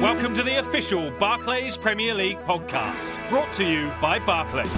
Welcome to the official Barclays Premier League podcast, brought to you by Barclays.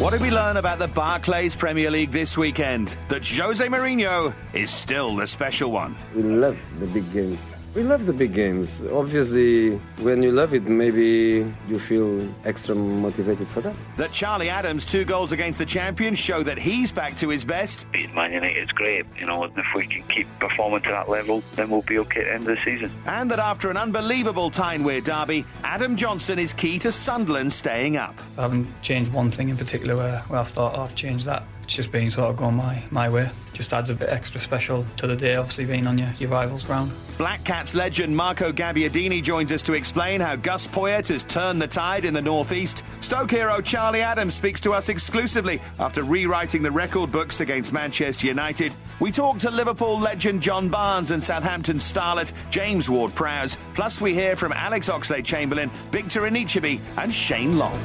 What did we learn about the Barclays Premier League this weekend? That Jose Mourinho is still the special one. We love the big games. We love the big games. Obviously, when you love it, maybe you feel extra motivated for that. That Charlie Adam's two goals against the champions show that he's back to his best. Beating Man United is great. You know, if we can keep performing to that level, then we'll be okay at the end of the season. And that after an unbelievable Tyne-Wear derby, Adam Johnson is key to Sunderland staying up. I haven't changed one thing in particular where, where I've thought oh, I've changed that. It's just been sort of going my, my way. Just adds a bit extra special to the day, obviously being on your, your rival's ground. Black Cats legend Marco Gabbiadini joins us to explain how Gus Poyet has turned the tide in the northeast. Stoke hero Charlie Adams speaks to us exclusively after rewriting the record books against Manchester United. We talk to Liverpool legend John Barnes and Southampton starlet James Ward-Prowse. Plus, we hear from Alex Oxlade-Chamberlain, Victor Anichebe, and Shane Long.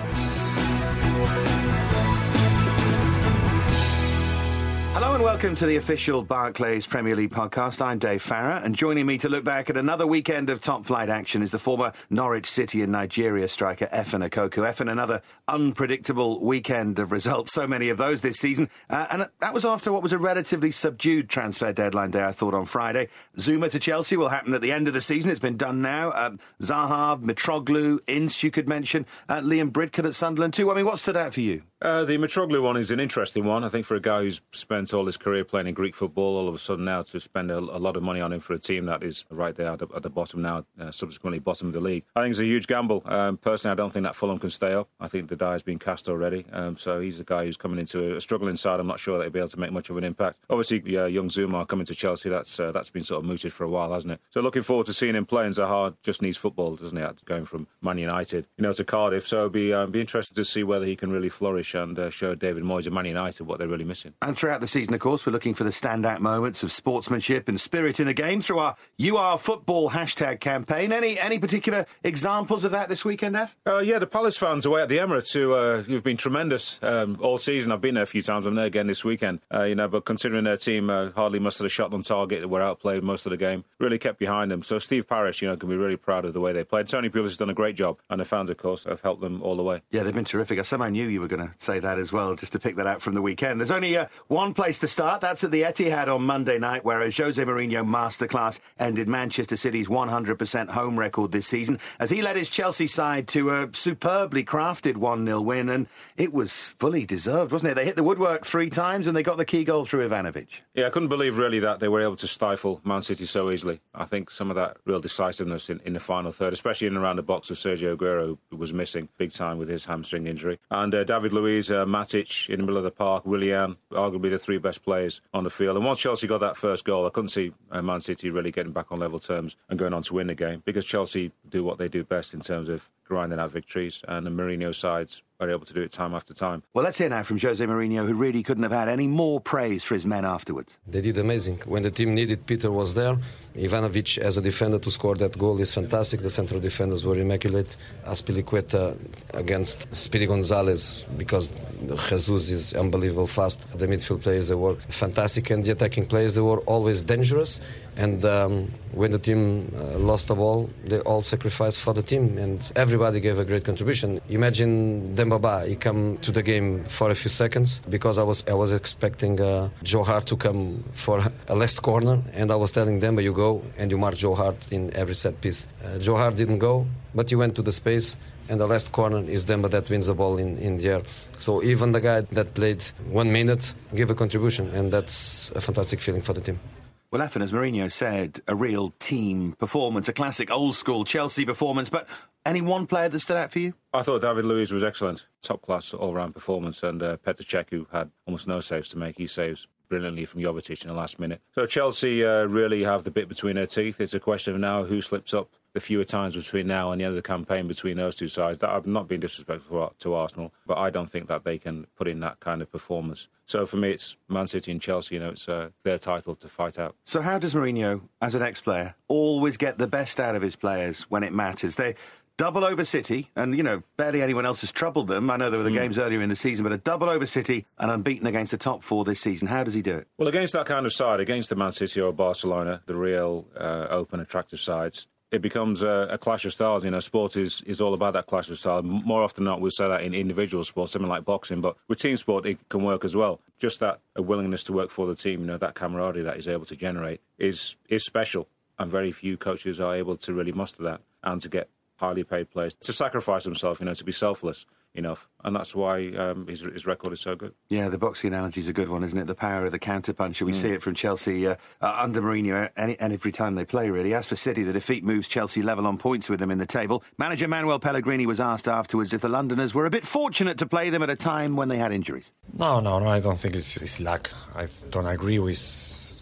Hello and welcome to the official Barclays Premier League podcast. I'm Dave Farrar, and joining me to look back at another weekend of top flight action is the former Norwich City and Nigeria striker Efan Ekoku. Efen, another unpredictable weekend of results, so many of those this season. Uh, and that was after what was a relatively subdued transfer deadline day, I thought, on Friday. Zouma to Chelsea will happen at the end of the season. It's been done now. Um, Zaha, Mitroglou, Ince, you could mention. Uh, Liam Bridcut at Sunderland too. I mean, what stood out for you? Uh, the Mitroglou one is an interesting one. I think for a guy who's spent all his career playing in Greek football, all of a sudden now to spend a, a lot of money on him for a team that is right there at the, at the bottom now, uh, subsequently bottom of the league, I think it's a huge gamble. Um, personally, I don't think that Fulham can stay up. I think the die has been cast already. Um, so he's a guy who's coming into a, a struggling side. I'm not sure that he'll be able to make much of an impact. Obviously, yeah, young Zouma coming to Chelsea, that's uh, that's been sort of mooted for a while, hasn't it? So looking forward to seeing him play. And Zaha just needs football, doesn't he? Going from Man United, you know, to Cardiff. So it'll be uh, be interested to see whether he can really flourish and uh, show. David Moyes and Man United what they're really missing. And throughout the season, of course, we're looking for the standout moments of sportsmanship and spirit in a game through our You Are Football hashtag campaign. Any any particular examples of that this weekend, F? Uh, yeah, the Palace fans away at the Emirates who uh, who've been tremendous um, all season. I've been there a few times. I'm there again this weekend. Uh, you know, but considering their team uh, hardly mustered a shot on target, were outplayed most of the game, really kept behind them. So Steve Parish, you know, can be really proud of the way they played. Tony Pulis has done a great job, and the fans, of course, have helped them all the way. Yeah, they've been terrific. I somehow knew you were going to say that as well just to pick that out from the weekend. There's only uh, one place to start. That's at the Etihad on Monday night, where a Jose Mourinho masterclass ended Manchester City's 100% home record this season as he led his Chelsea side to a superbly crafted 1 0 win. And it was fully deserved, wasn't it? They hit the woodwork three times and they got the key goal through Ivanovic. Yeah, I couldn't believe really that they were able to stifle Man City so easily. I think some of that real decisiveness in, in the final third, especially in around the box of Sergio Aguero, who was missing big time with his hamstring injury. And uh, David Luiz, uh, Matic in the middle of the park, Willian, arguably the three best players on the field. And once Chelsea got that first goal, I couldn't see uh, Man City really getting back on level terms and going on to win the game because Chelsea do what they do best in terms of grinding out victories, and the Mourinho sides are able to do it time after time. Well, let's hear now from Jose Mourinho, who really couldn't have had any more praise for his men afterwards. They did amazing. When the team needed, Peter was there. Ivanovic, as a defender, to score that goal is fantastic. The central defenders were immaculate. Azpilicueta against Speedy Gonzalez, because Jesus is unbelievable fast. The midfield players, they were fantastic, and the attacking players, they were always dangerous. And um, when the team uh, lost the ball, they all sacrificed for the team, and everybody gave a great contribution. Imagine Demba Ba, he come to the game for a few seconds because I was I was expecting uh, Joe Hart to come for a last corner, and I was telling Demba, you go and you mark Joe Hart in every set piece. Uh, Joe Hart didn't go, but he went to the space and the last corner is Demba that wins the ball in, in the air. So even the guy that played one minute gave a contribution, and that's a fantastic feeling for the team. Well, Efan, as Mourinho said, a real team performance, a classic old school Chelsea performance. But any one player that stood out for you? I thought David Luiz was excellent, top class all round performance, and uh, Petr Cech, who had almost no saves to make, he saves brilliantly from Jovetic in the last minute. So Chelsea uh, really have the bit between their teeth. It's a question of now who slips up the fewer times between now and the end of the campaign between those two sides. That I've not been disrespectful to Arsenal, but I don't think that they can put in that kind of performance. So for me, it's Man City and Chelsea. You know, it's uh, their title to fight out. So how does Mourinho, as an ex-player, always get the best out of his players when it matters? They double over City, and you know barely anyone else has troubled them. I know there were the mm. games earlier in the season, but a double over City and unbeaten against the top four this season. How does he do it? Well, against that kind of side, against the Man City or Barcelona, the real uh, open, attractive sides, it becomes a, a, clash of styles. You know, sport is, is all about that clash of styles. More often than not, we'll say that in individual sports, something like boxing, but with team sport, it can work as well. Just that a willingness to work for the team, you know, that camaraderie that he's able to generate is is special, and very few coaches are able to really muster that and to get highly paid players to sacrifice themselves, you know, to be selfless enough, and that's why um, his, his, record is so good. Yeah, the boxing analogy is a good one, isn't it? The power of the counterpuncher. We mm. see it from Chelsea uh, uh, under Mourinho any, and every time they play, really. As for City, the defeat moves Chelsea level on points with them in the table. Manager Manuel Pellegrini was asked afterwards if the Londoners were a bit fortunate to play them at a time when they had injuries. No, no, no, I don't think it's, it's luck. I don't agree with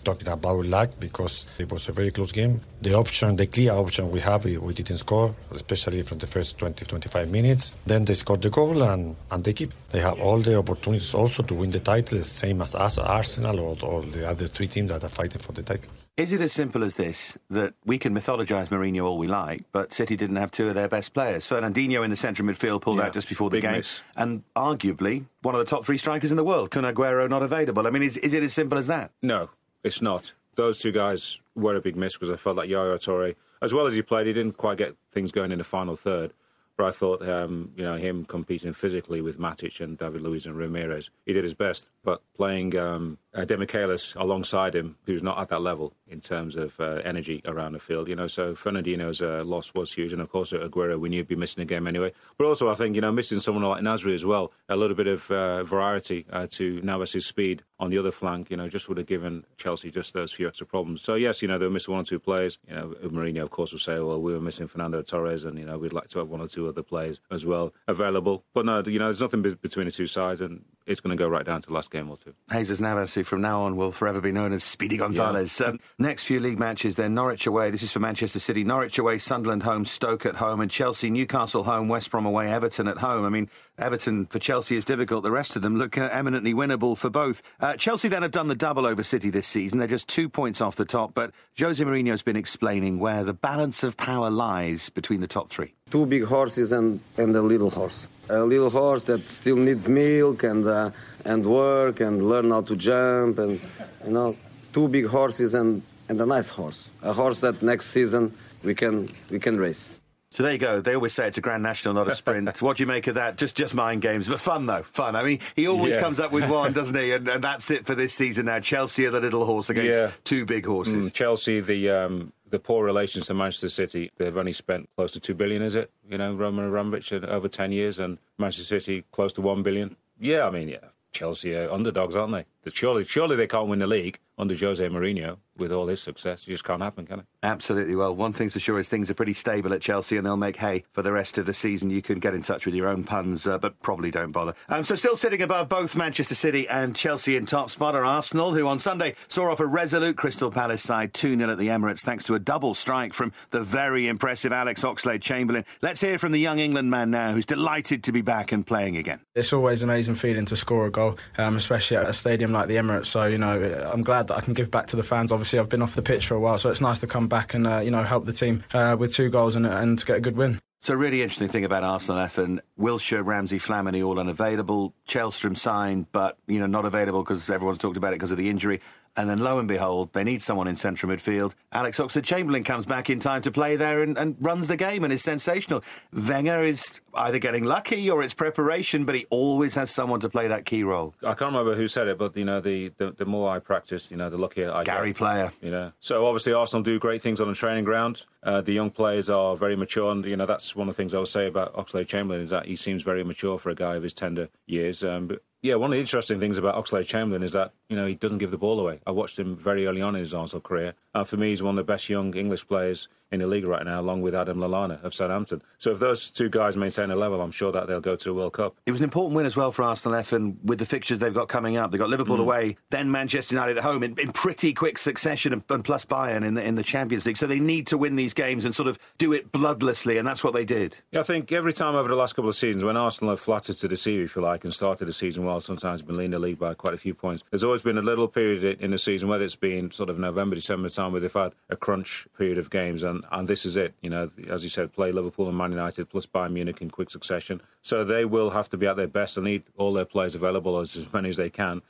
talking about luck because it was a very close game. The option, the clear option we have, we, didn't score, especially from the first 20, 25 minutes. Then they scored the goal and, and they keep. They have all the opportunities also to win the title, same as us, Arsenal or, or the other three teams that are fighting for the title. Is it as simple as this that we can mythologise Mourinho all we like, but City didn't have two of their best players? Fernandinho in the central midfield pulled yeah, out just before the game, miss. and arguably one of the top three strikers in the world, Kun Aguero, not available. I mean, is, is it as simple as that? No, it's not. Those two guys were a big miss because I felt like Yaya Toure, as well as he played, he didn't quite get things going in the final third. But I thought, um, you know, him competing physically with Matic and David Luiz and Ramires, he did his best. But playing um, uh, Demichelis alongside him, who's not at that level in terms of uh, energy around the field, you know, so Fernandinho's uh, loss was huge. And of course, Aguero, we knew he'd be missing a game anyway. But also, I think, you know, missing someone like Nasri as well, a little bit of uh, variety uh, to Navas' speed on the other flank, you know, just would have given Chelsea just those few extra problems. So, yes, you know, they were missing one or two players. You know, Mourinho, of course, will say, well, we were missing Fernando Torres and, you know, we'd like to have one or two other players as well available. But no, you know, there's nothing between the two sides and it's going to go right down to the last game or two. Jesus Navas, from now on will forever be known as Speedy Gonzalez. Yeah. Um, next few league matches, then Norwich away. This is for Manchester City. Norwich away, Sunderland home, Stoke at home, and Chelsea, Newcastle home, West Brom away, Everton at home. I mean, Everton for Chelsea is difficult. The rest of them look uh, eminently winnable for both. Uh, Chelsea then have done the double over City this season. They're just two points off the top, but Jose Mourinho's been explaining where the balance of power lies between the top three. Two big horses and, and a little horse. A little horse that still needs milk and uh, and work and learn how to jump and you know two big horses and, and a nice horse. A horse that next season we can we can race. So there you go. They always say it's a Grand National, not a sprint. what do you make of that? Just just mind games, but fun though, fun. I mean, he always yeah. comes up with one, doesn't he? And, and, that's it for this season now. Chelsea are the little horse against yeah. two big horses. Mm, Chelsea, the um, the poor relations to Manchester City. They've only spent close to two billion, is it? You know, Roman Abramovich over ten years, and Manchester City close to one billion. Yeah, I mean, yeah, Chelsea are underdogs, aren't they? Surely, surely they can't win the league under Jose Mourinho with all his success. It just can't happen, can it? Absolutely. Well, one thing's for sure is things are pretty stable at Chelsea and they'll make hay for the rest of the season. You can get in touch with your own puns, uh, but probably don't bother. Um, so, still sitting above both Manchester City and Chelsea in top spot are Arsenal, who on Sunday saw off a resolute Crystal Palace side 2 0 at the Emirates thanks to a double strike from the very impressive Alex Oxlade Chamberlain. Let's hear from the young England man now who's delighted to be back and playing again. It's always an amazing feeling to score a goal, um, especially at a stadium like the Emirates. So, you know, I'm glad that I can give back to the fans. Obviously, I've been off the pitch for a while, so it's nice to come back and uh, you know help the team uh, with two goals and, and get a good win. So, really interesting thing about Arsenal F and Wilshere, Ramsey, Flamini all unavailable. Källström signed, but you know not available because everyone's talked about it because of the injury. And then lo and behold, they need someone in central midfield. Alex Oxlade Chamberlain comes back in time to play there and, and, runs the game and is sensational. Wenger is either getting lucky or it's preparation, but he always has someone to play that key role. I can't remember who said it, but you know, the, the, the more I practice, you know, the luckier I get. Gary get. Player. You know, so obviously Arsenal do great things on the training ground. Uh, the young players are very mature, and you know that's one of the things I would say about Oxlade Chamberlain is that he seems very mature for a guy of his tender years. Um, but yeah, one of the interesting things about Oxlade Chamberlain is that you know he doesn't give the ball away. I watched him very early on in his Arsenal career, and for me, he's one of the best young English players in the league right now, along with Adam Lallana of Southampton. So if those two guys maintain a level, I'm sure that they'll go to the World Cup. It was an important win as well for Arsenal F, and with the fixtures they've got coming up, they've got Liverpool mm. away, then Manchester United at home in, in pretty quick succession, and, and, plus Bayern in the in the Champions League. So they need to win these games and sort of do it bloodlessly, and that's what they did. Yeah, I think every time over the last couple of seasons, when Arsenal have flattered to deceive, if you like, and started the season well, sometimes been leading the league by quite a few points. There's always been a little period in the season, whether it's been sort of November, December time, where they've had a crunch period of games, and, and this is it. You know, as you said, play Liverpool and Man United plus Bayern Munich in quick succession. So they will have to be at their best and need all their players available as, as many as they can.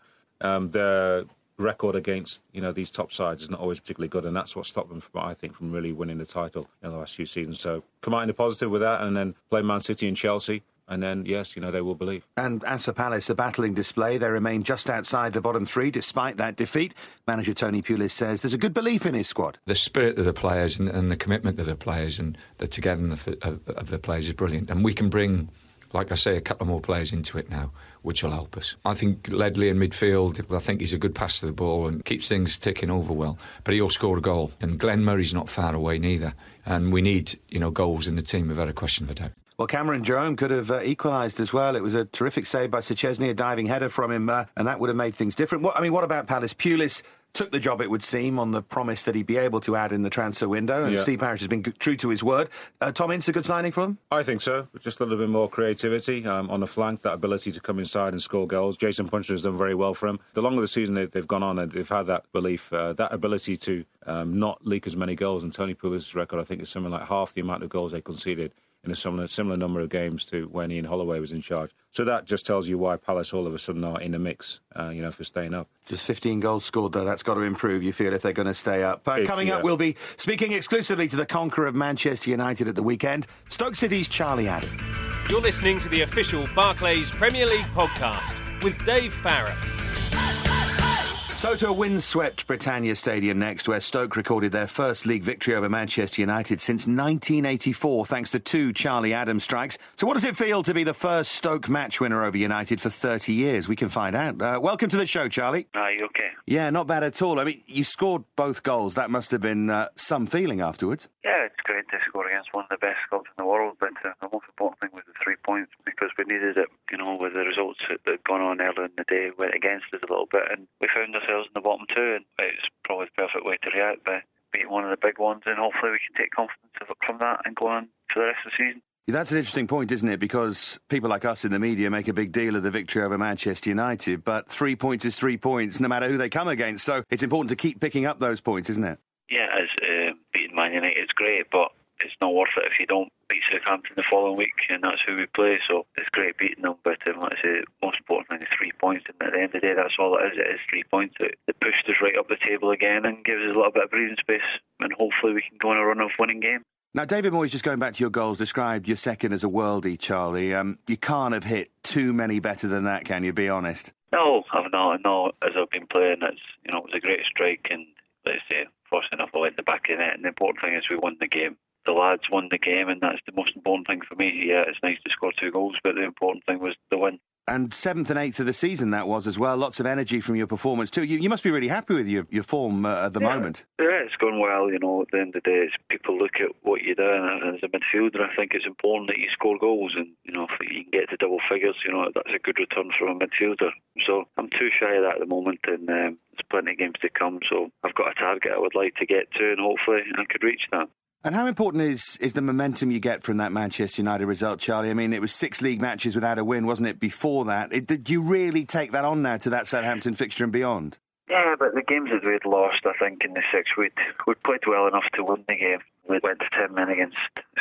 Um, they're record against you know these top sides is not always particularly good, and that's what stopped them from I think from really winning the title in the last few seasons. So come out in the positive with that, and then play Man City and Chelsea. And then, yes, you know, they will believe. And as for Palace, a battling display. They remain just outside the bottom three despite that defeat. Manager Tony Pulis says there's a good belief in his squad. The spirit of the players and, and the commitment of the players and the togetherness of, of the players is brilliant. And we can bring like I say, a couple more players into it now, which will help us. I think Ledley in midfield, I think he's a good pass to the ball and keeps things ticking over well. But he'll score a goal. And Glenn Murray's not far away neither. And we need, you know, goals in the team without a question of a doubt. Well, Cameron Jerome could have uh, equalised as well. It was a terrific save by Szczesny, a diving header from him, uh, and that would have made things different. What, I mean, what about Palace? Pulis took the job, it would seem, on the promise that he'd be able to add in the transfer window. And yeah. Steve Parish has been g- true to his word. Uh, Tom Ince, a good signing for him? I think so. Just a little bit more creativity um, on the flank, that ability to come inside and score goals. Jason Puncheon has done very well for him. The longer the season they, have gone on, and they've had that belief, uh, that ability to um, not leak as many goals. And Tony Pulis' record, I think, is something like half the amount of goals they conceded in a similar, similar number of games to when Ian Holloway was in charge. So that just tells you why Palace all of a sudden are in the mix, uh, you know, for staying up. Just 15 goals scored, though. That's got to improve, you feel, if they're going to stay up. Uh, coming yeah. up, we'll be speaking exclusively to the conqueror of Manchester United at the weekend, Stoke City's Charlie Adam. You're listening to the official Barclays Premier League podcast with Dave Farrar. So to a windswept Britannia Stadium next, where Stoke recorded their first league victory over Manchester United since 1984, thanks to two Charlie Adam's strikes. So what does it feel to be the first Stoke match winner over United for 30 years? We can find out. Uh, welcome to the show, Charlie. Are you okay? Yeah, not bad at all. I mean, you scored both goals. That must have been uh, some feeling afterwards. Yeah, it's great to score against one of the best clubs in the world, but uh, the most important thing was the three points because we needed it, you know, with the results that had gone on earlier in the day went against us a little bit, and we found ourselves in the bottom two, and it's probably the perfect way to react by beating one of the big ones, and hopefully we can take confidence from that and go on for the rest of the season. That's an interesting point, isn't it? Because people like us in the media make a big deal of the victory over Manchester United, but three points is three points, no matter who they come against. So it's important to keep picking up those points, isn't it? Yeah, as uh, beating Man United is great, but it's not worth it if you don't beat Southampton the following week, and that's who we play. So it's great beating them, but um, like I say, most important thing is three points. And at the end of the day, that's all it is. It is three points that, that pushed us right up the table again and gives us a little bit of breathing space, and hopefully we can go on a run of winning games. Now, David Moyes, just going back to your goals, described your second as a worldie, Charlie. Um, you can't have hit too many better than that, can you? Be honest. No, I've not. No, as I've been playing, it's you know it was a great strike, and let's say fortunate enough I went the back of the net. And the important thing is we won the game the lads won the game, and that's the most important thing for me. Yeah, it's nice to score two goals, but the important thing was the win. And seventh and eighth of the season that was as well. Lots of energy from your performance too. You, you must be really happy with your, your form uh, at the yeah. moment. Yeah, it's going well. You know, at the end of the day, people look at what you do, and as a midfielder, I think it's important that you score goals, and you know, if you can get to double figures, you know, that's a good return from a midfielder. So I'm too shy of that at the moment, and um, there's plenty of games to come. So I've got a target I would like to get to, and hopefully I could reach that. And how important is, is the momentum you get from that Manchester United result, Charlie? I mean, it was six league matches without a win, wasn't it, before that? It, did you really take that on now to that Southampton fixture and beyond? Yeah, but the games that we'd lost, I think, in the six, we'd, we'd played well enough to win the game. We went to 10 men against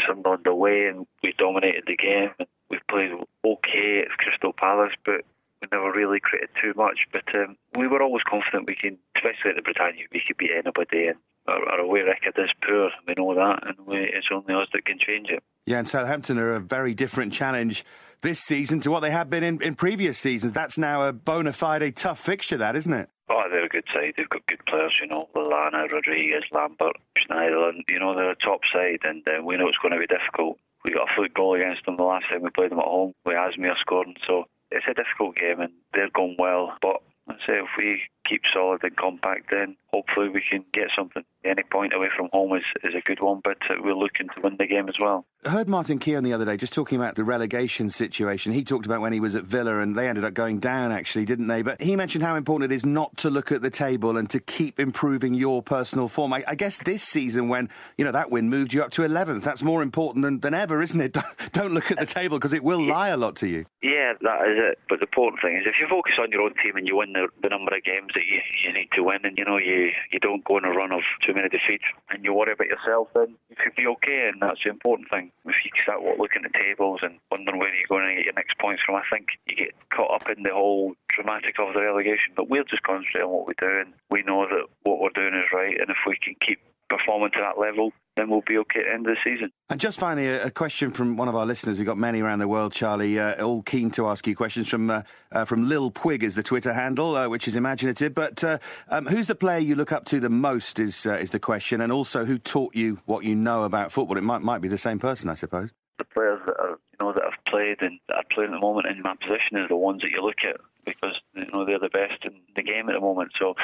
Sunderland away and we dominated the game. We played okay at Crystal Palace, but we never really created too much. But um, we were always confident we can, especially at the Britannia, we could beat anybody. And our, our away record is poor. We know that, and we, it's only us that can change it. Yeah, and Southampton are a very different challenge this season to what they have been in, in previous seasons. That's now a bona fide tough fixture, that isn't it? Oh, they're a good side. They've got good players, you know, Lallana, Rodriguez, Lambert, Schneiderlin. You know, they're a top side, and uh, we know it's going to be difficult. We got a foot goal against them the last time we played them at home with Asmir scoring, so it's a difficult game, and they're going well. But I'd say if we keep solid and compact, then hopefully we can get something. Any point away from home is, is a good one, but uh, we're looking to win the game as well. I heard Martin Keown the other day just talking about the relegation situation. He talked about when he was at Villa and they ended up going down, actually, didn't they? But he mentioned how important it is not to look at the table and to keep improving your personal form. I, I guess this season, when you know that win moved you up to 11th, that's more important than, than ever, isn't it? Don't look at the table because it will lie a lot to you. Yeah, that is it. But the important thing is if you focus on your own team and you win the, the number of games, that you, you need to win, and you know you you don't go on a run of too many defeats, and you worry about yourself, then you could be okay, and that's the important thing. If you start looking at tables and wondering where you're going to get your next points from, I think you get caught up in the whole dramatic of the relegation. But we're just concentrating on what we're doing. We know that what we're doing is right, and if we can keep performing to that level, then we'll be okay at the end of the season. And just finally, a, question from one of our listeners. We've got many around the world, Charlie, uh, all keen to ask you questions from uh, uh, from Lil Pwig is the Twitter handle, uh, which is imaginative. But uh, um, who's the player you look up to the most is uh, is the question, and also who taught you what you know about football? It might might be the same person, I suppose. The players that are you know that have played and that are playing at the moment in my position are the ones that you look at because you know they're the best in the game at the moment. So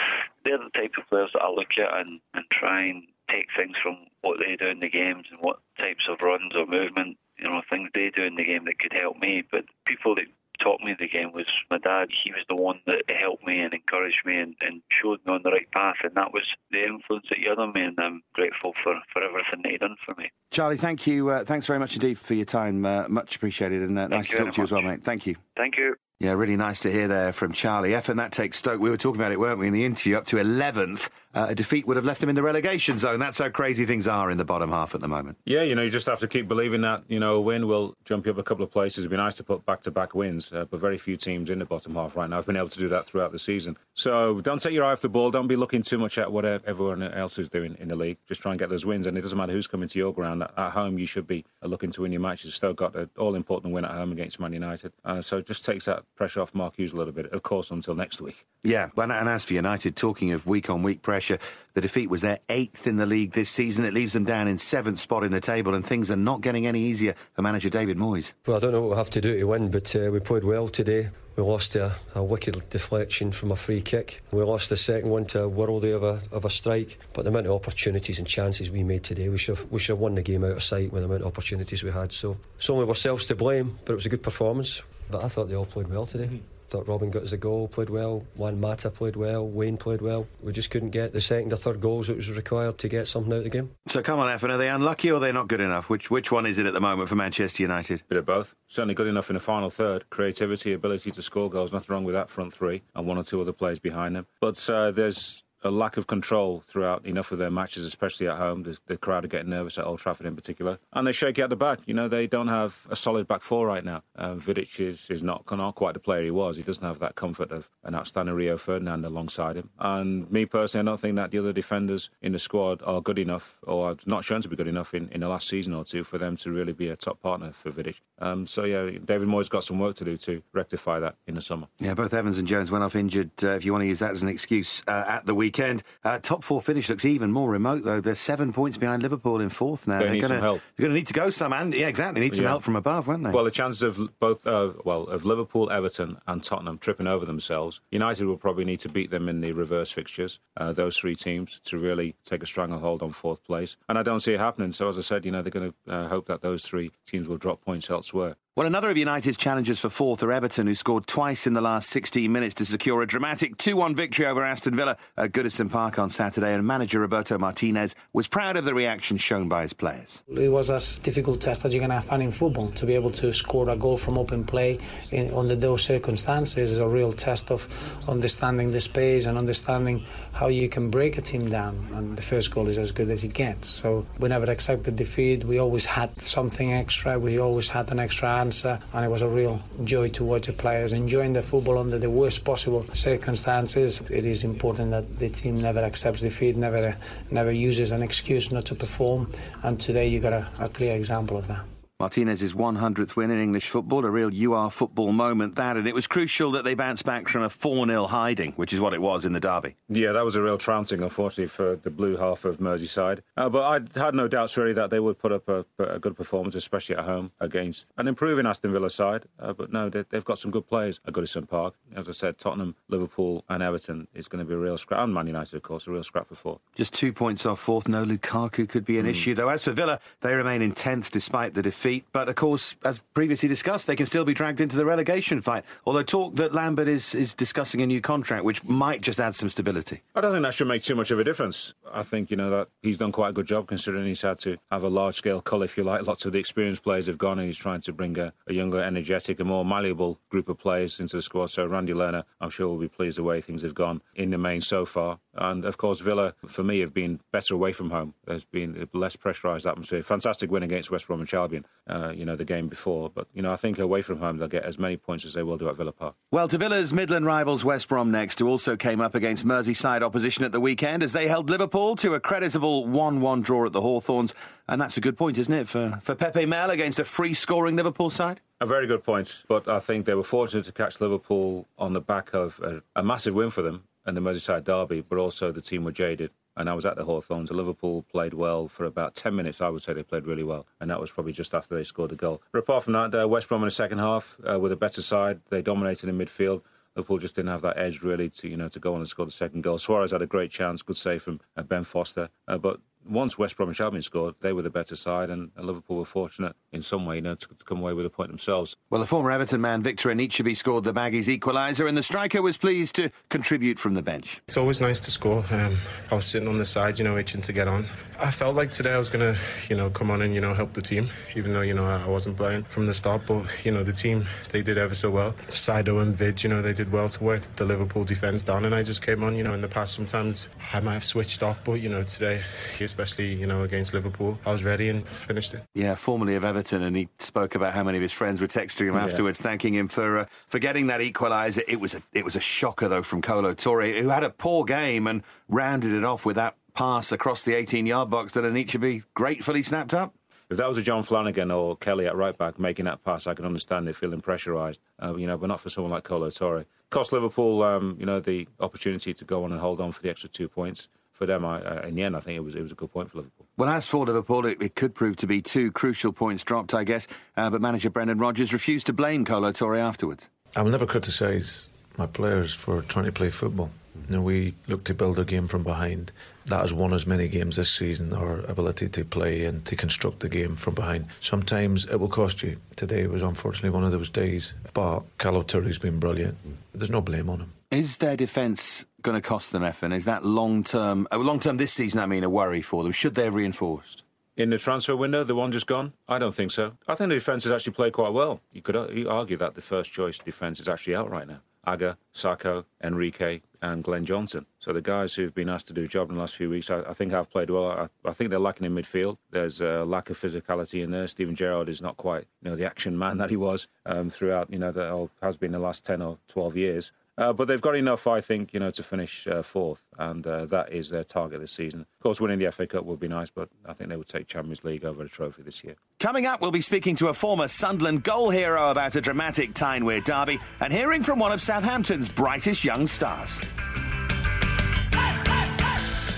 they're the type of players that I look at and, and try and take things from what they do in the games and what types of runs or movement, you know, things they do in the game that could help me. But people that taught me the game was my dad. He was the one that helped me and encouraged me and, and showed me on the right path. And that was the influence that he had on me. And I'm grateful for, for everything that he done for me. Charlie, thank you. Uh, thanks very much indeed for your time. Uh, much appreciated. And uh, nice to talk to you as well, mate. Thank you. Thank you. Yeah, really nice to hear there from Charlie F. And that takes Stoke. We were talking about it, weren't we, in the interview, up to 11th. Uh, a defeat would have left them in the relegation zone. That's how crazy things are in the bottom half at the moment. Yeah, you know, you just have to keep believing that, you know, a win will jump you up a couple of places. It'd be nice to put back to back wins, uh, but very few teams in the bottom half right now have been able to do that throughout the season. So don't take your eye off the ball. Don't be looking too much at what everyone else is doing in the league. Just try and get those wins. And it doesn't matter who's coming to your ground. At home, you should be looking to win your matches. Still got an all important win at home against Man United. Uh, so it just takes that pressure off Mark Hughes a little bit, of course, until next week. Yeah, and as for United, talking of week on week pressure, the defeat was their eighth in the league this season. It leaves them down in seventh spot in the table, and things are not getting any easier for manager David Moyes. Well, I don't know what we'll have to do to win, but uh, we played well today. We lost a, a, wicked deflection from a free kick. We lost the second one to a worldie of a, of a strike. But the amount of opportunities and chances we made today, we should have, we should have won the game out of sight with the amount of opportunities we had. So it's only ourselves to blame, but it was a good performance. But I thought they all played well today. Mm-hmm thought Robin got us a goal, played well. Juan Mata played well. Wayne played well. We just couldn't get the second or third goals that was required to get something out of the game. So come on, Efan, are they unlucky or are they not good enough? Which which one is it at the moment for Manchester United? Bit of both. Certainly good enough in the final third. Creativity, ability to score goals, nothing wrong with that front three, and one or two other players behind them. But uh, there's a lack of control throughout enough of their matches, especially at home. The, the, crowd are getting nervous at Old Trafford in particular, and they shake at the back. You know, they don't have a solid back four right now. Um, Vidic is, is not, not quite the player he was. He doesn't have that comfort of an outstanding Rio Ferdinand alongside him. And me personally, I don't think that the other defenders in the squad are good enough, or not shown to be good enough in, in the last season or two for them to really be a top partner for Vidic. Um, so yeah, David Moyes got some work to do to rectify that in the summer. Yeah, both Evans and Jones went off injured. Uh, if you want to use that as an excuse uh, at the weekend. Uh, top four finish looks even more remote, though. They're seven points behind Liverpool in fourth now. They are need gonna, some help. They're going to need to go some, and yeah, exactly, need some yeah. help from above, won't they? Well, the chances of both, uh, well, of Liverpool, Everton, and Tottenham tripping over themselves. United will probably need to beat them in the reverse fixtures. Uh, those three teams to really take a stranglehold on fourth place, and I don't see it happening. So, as I said, you know, they're going to uh, hope that those three teams will drop points elsewhere elsewhere. Well, another of United's challengers for fourth are Everton, who scored twice in the last 16 minutes to secure a dramatic 2 1 victory over Aston Villa at Goodison Park on Saturday. And manager Roberto Martinez was proud of the reaction shown by his players. It was as difficult test as you can have in football. To be able to score a goal from open play in, under those circumstances is a real test of understanding the space and understanding how you can break a team down. And the first goal is as good as it gets. So we never accepted defeat. We always had something extra. We always had an extra answer, uh, and it was a real joy to watch the players enjoying the football under the worst possible circumstances. It is important that the team never accepts defeat, never uh, never uses an excuse not to perform, and today you got a, a clear example of that. Martinez's 100th win in English football, a real are football moment that, and it was crucial that they bounced back from a 4 0 hiding, which is what it was in the derby. Yeah, that was a real trouncing, unfortunately, for the blue half of Merseyside. Uh, but I had no doubts really that they would put up a, a, good performance, especially at home against an improving Aston Villa side. Uh, but no, they, have got some good players at Goodison Park. As I said, Tottenham, Liverpool, and Everton is going to be a real scrap, and Man United, of course, a real scrap for fourth. Just two points off fourth. No Lukaku could be an mm. issue, though. As for Villa, they remain in 10th despite the defeat defeat, but of course, as previously discussed, they can still be dragged into the relegation fight. Although talk that Lambert is, is discussing a new contract, which might just add some stability. I don't think that should make too much of a difference. I think, you know, that he's done quite a good job considering he's had to have a large scale cull, if you like. Lots of the experienced players have gone and he's trying to bring a, a younger, energetic, and more malleable group of players into the squad. So Randy Lerner, I'm sure, will be pleased the way things have gone in the main so far. And of course, Villa, for me, have been better away from home. There's been a less pressurised atmosphere. Fantastic win against West Bromwich Albion, uh, you know, the game before. But, you know, I think away from home, they'll get as many points as they will do at Villa Park. Well, to Villa's Midland rivals West Brom next, who also came up against Merseyside opposition at the weekend as they held Liverpool to a creditable 1 1 draw at the Hawthorns. And that's a good point, isn't it, for, for Pepe Mel against a free scoring Liverpool side? A very good point, but I think they were fortunate to catch Liverpool on the back of a, a massive win for them and the Merseyside derby, but also the team were jaded. And I was at the Hawthorns. Liverpool played well for about 10 minutes. I would say they played really well. And that was probably just after they scored the goal. But apart from that, uh, West Brom in the second half uh, with a better side. They dominated in midfield. Liverpool just didn't have that edge really to you know to go on and score the second goal. Suarez had a great chance, good save from uh, Ben Foster, uh, but once West Bromwich Albion scored, they were the better side, and, Liverpool were fortunate in some way, you know, to, to, come away with a point themselves. Well, the former Everton man Victor Anichebe scored the Baggies' equaliser, and the striker was pleased to contribute from the bench. It's always nice to score. Um, I was sitting on the side, you know, itching to get on. I felt like today I was going to, you know, come on and you know help the team, even though you know I wasn't playing from the start. But you know, the team they did ever so well. Saido and Vid, you know, they did well to work the Liverpool defence down, and I just came on. You know, in the past sometimes I might have switched off, but you know, today, especially you know against Liverpool. I was ready and finished it. Yeah, formerly of Everton, and he spoke about how many of his friends were texting him afterwards, yeah. thanking him for uh, for getting that equaliser. It was a it was a shocker though from Kolo Touré, who had a poor game and rounded it off with that pass across the 18 yard box that Anichebe gratefully snapped up. If that was a Jon Flanagan or Kelly at right back making that pass, I can understand they feeling pressurised. Uh, you know, but not for someone like Kolo Touré. Cost Liverpool, um, you know, the opportunity to go on and hold on for the extra two points for them, I, uh, in the end, I think it was it was a good point for Liverpool. Well, as for Liverpool, it, it could prove to be two crucial points dropped, I guess. Uh, but manager Brendan Rodgers refused to blame Kolo Touré afterwards. I will never criticise my players for trying to play football. You know, we look to build a game from behind. That has won as many games this season, our ability to play and to construct the game from behind. Sometimes it will cost you. Today was unfortunately one of those days, but Kolo Touré's been brilliant. There's no blame on him. Is their defence going to cost them, Efan? Is that long term, uh, long term this season, I mean, a worry for them? Should they have reinforced? In the transfer window, the one just gone? I don't think so. I think the defence has actually played quite well. You could argue that the first choice defence is actually out right now. Agger, Sakho, Enrique, and Glenn Johnson. So the guys who've been asked to do a job in the last few weeks, I, I think have played well. I, I, think they're lacking in midfield. There's a lack of physicality in there. Steven Gerrard is not quite, you know, the action man that he was um, throughout, you know, that has been the last ten or twelve years. Uh, but they've got enough, I think, you know, to finish uh, fourth, and uh, that is their target this season. Of course, winning the FA Cup would be nice, but I think they would take Champions League over the trophy this year. Coming up, we'll be speaking to a former Sunderland goal hero about a dramatic Tyne-Wear derby, and hearing from one of Southampton's brightest young stars.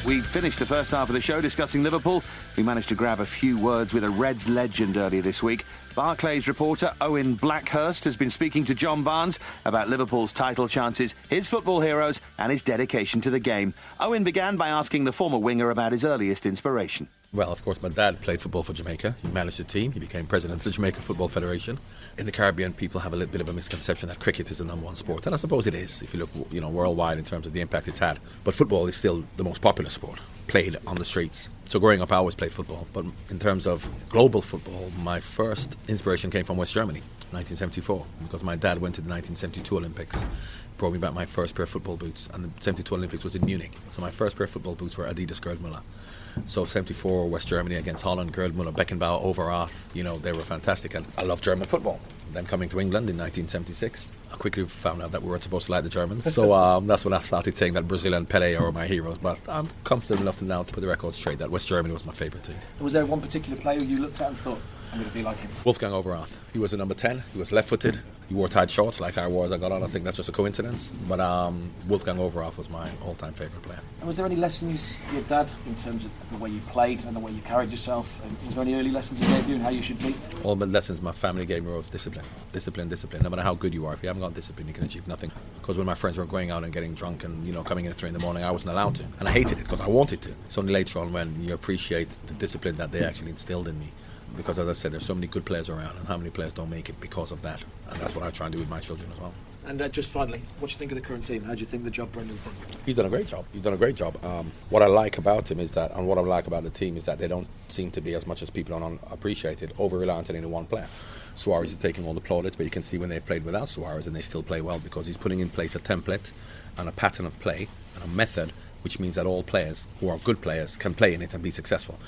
We finished the first half of the show discussing Liverpool. We managed to grab a few words with a Reds legend earlier this week. Barclays reporter Owen Blackhurst has been speaking to John Barnes about Liverpool's title chances, his football heroes, and his dedication to the game. Owen began by asking the former winger about his earliest inspiration. Well, of course, my dad played football for Jamaica. He managed the team. He became president of the Jamaica Football Federation. In the Caribbean, people have a little bit of a misconception that cricket is the number one sport, and I suppose it is if you look, you know, worldwide in terms of the impact it's had. But football is still the most popular sport played on the streets. So growing up, I always played football. But in terms of global football, my first inspiration came from West Germany, 1974, because my dad went to the 1972 Olympics brought me back my first pair of football boots, and the 72 Olympics was in Munich. So my first pair of football boots were Adidas Gerd Müller. So 74 West Germany against Holland, Gerd Müller, Beckenbauer, over Overath, you know, they were fantastic. And I love German football. Then coming to England in 1976, I quickly found out that we weren't supposed to like the Germans. So um, that's when I started saying that Brazil and Pele are my heroes. But I'm comfortable enough now to put the record straight that West Germany was my favourite team. Was there one particular player you looked at and thought, I'm going to be like him? Wolfgang Overath. He was a number 10. He was left footed. He wore tight shorts like I wore as I got on. I think that's just a coincidence. But um, Wolfgang Overath was my all-time favourite player. And was there any lessons your dad in terms of the way you played and the way you carried yourself? And was there any early lessons he gave you and how you should be? All the lessons my family gave me were of discipline, discipline, discipline. No matter how good you are, if you haven't got discipline, you can achieve nothing. Because when my friends were going out and getting drunk and you know coming in at three in the morning, I wasn't allowed to, and I hated it because I wanted to. It's only later on when you appreciate the discipline that they actually instilled in me because, as I said, there's so many good players around, and how many players don't make it because of that. And that's what I try and do with my children as well. And uh, just finally, what do you think of the current team? How do you think the job Brendan's done? He's done a great job. He's done a great job. Um, what I like about him is that, and what I like about the team is that they don't seem to be as much as people don't appreciate it, over reliant on any one player. Suarez is taking all the plaudits, but you can see when they've played without Suarez and they still play well because he's putting in place a template and a pattern of play and a method, which means that all players who are good players can play in it and be successful.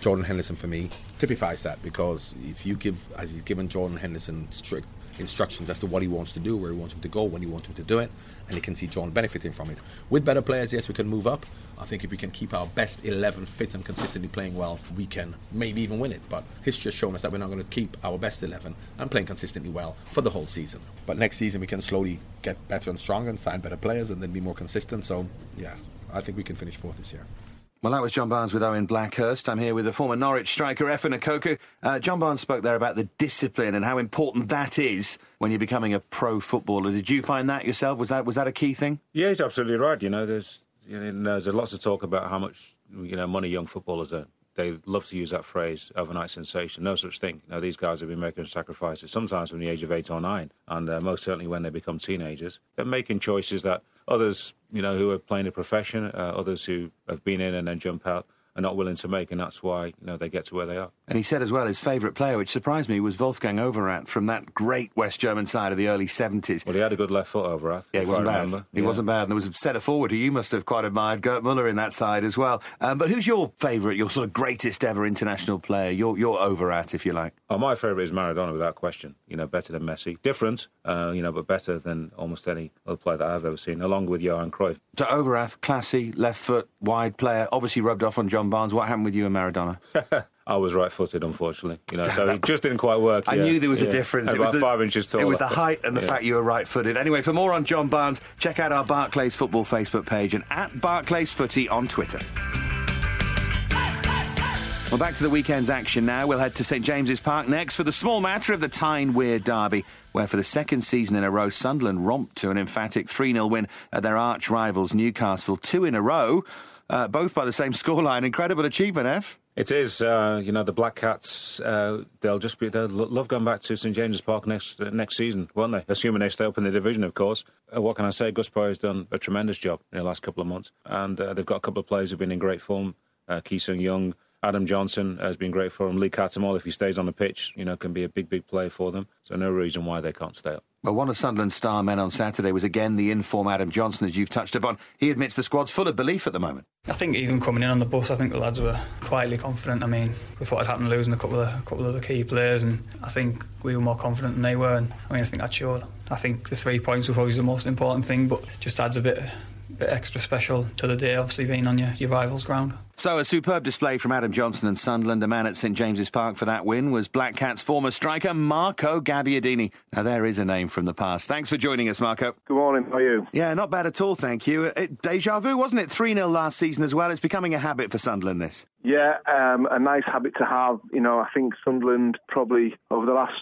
Jordan Henderson, for me, typifies that because if you give, as he's given Jordan Henderson strict instructions as to what he wants to do, where he wants him to go, when he wants him to do it, and he can see John benefiting from it. With better players, yes, we can move up. I think if we can keep our best 11 fit and consistently playing well, we can maybe even win it. But history has shown us that we're not going to keep our best 11 and playing consistently well for the whole season. But next season, we can slowly get better and stronger and sign better players and then be more consistent. So, yeah, I think we can finish fourth this year. Well, that was John Barnes with Owen Blackhurst. I'm here with the former Norwich striker, Efan Ekoku. Uh, John Barnes spoke there about the discipline and how important that is when you're becoming a pro footballer. Did you find that yourself? Was that was that a key thing? Yeah, he's absolutely right. You know, there's you know, there's lots of talk about how much you know money young footballers earn. They love to use that phrase, overnight sensation. No such thing. You know, these guys have been making sacrifices, sometimes from the age of eight or nine, and uh, most certainly when they become teenagers. They're making choices that others, you know, who are playing a profession, uh, others who have been in and then jump out, are not willing to make, and that's why you know they get to where they are. And he said as well his favourite player, which surprised me, was Wolfgang Overath from that great West German side of the early seventies. Well, he had a good left foot, Overath. Yeah, he wasn't bad. He yeah. wasn't bad. And there was a centre forward who you must have quite admired, Gerd Müller, in that side as well. Um, but who's your favourite, your sort of greatest ever international player? Your your Overath, if you like. Oh, my favourite is Maradona, without question. You know, better than Messi, different, uh, you know, but better than almost any other player that I've ever seen, along with Johan Cruyff. So Overath, classy, left foot, wide player, obviously rubbed off on John Barnes. What happened with you and Maradona? I was right-footed, unfortunately. You know, so it just didn't quite work. I yeah. knew there was yeah. a difference. About it was the, five inches tall. It was the height and the yeah. fact you were right-footed. Anyway, for more on John Barnes, check out our Barclays Football Facebook page and at Barclays Footy on Twitter. Well, back to the weekend's action now. We'll head to St James's Park next for the small matter of the Tyne Wear Derby, where for the second season in a row, Sunderland romped to an emphatic 3 0 win at their arch rivals Newcastle, two in a row, uh, both by the same scoreline. Incredible achievement, F. It is, uh, you know, the Black Cats. Uh, they'll just be they'll love going back to St James's Park next uh, next season, won't they? Assuming they stay up in the division, of course. Uh, what can I say? Gus has done a tremendous job in the last couple of months, and uh, they've got a couple of players who've been in great form. Uh, Young, Adam Johnson has been great for them. Lee Cattermole, if he stays on the pitch, you know, can be a big, big play for them. So no reason why they can't stay up. Well, one of Sunderland's star men on Saturday was again the inform Adam Johnson, as you've touched upon. He admits the squad's full of belief at the moment. I think even coming in on the bus, I think the lads were quietly confident. I mean, with what had happened, losing a couple of a couple of the key players, and I think we were more confident than they were. And I mean, I think that showed. I think the three points were probably the most important thing, but just adds a bit bit extra special to the day, obviously being on your, your rival's ground. So, a superb display from Adam Johnson and Sunderland. A man at St James's Park for that win was Black Cats' former striker, Marco Gabbiadini. Now, there is a name from the past. Thanks for joining us, Marco. Good morning. How are you? Yeah, not bad at all, thank you. It, deja vu, wasn't it? 3 0 last season as well. It's becoming a habit for Sunderland, this. Yeah, um, a nice habit to have. You know, I think Sunderland probably over the last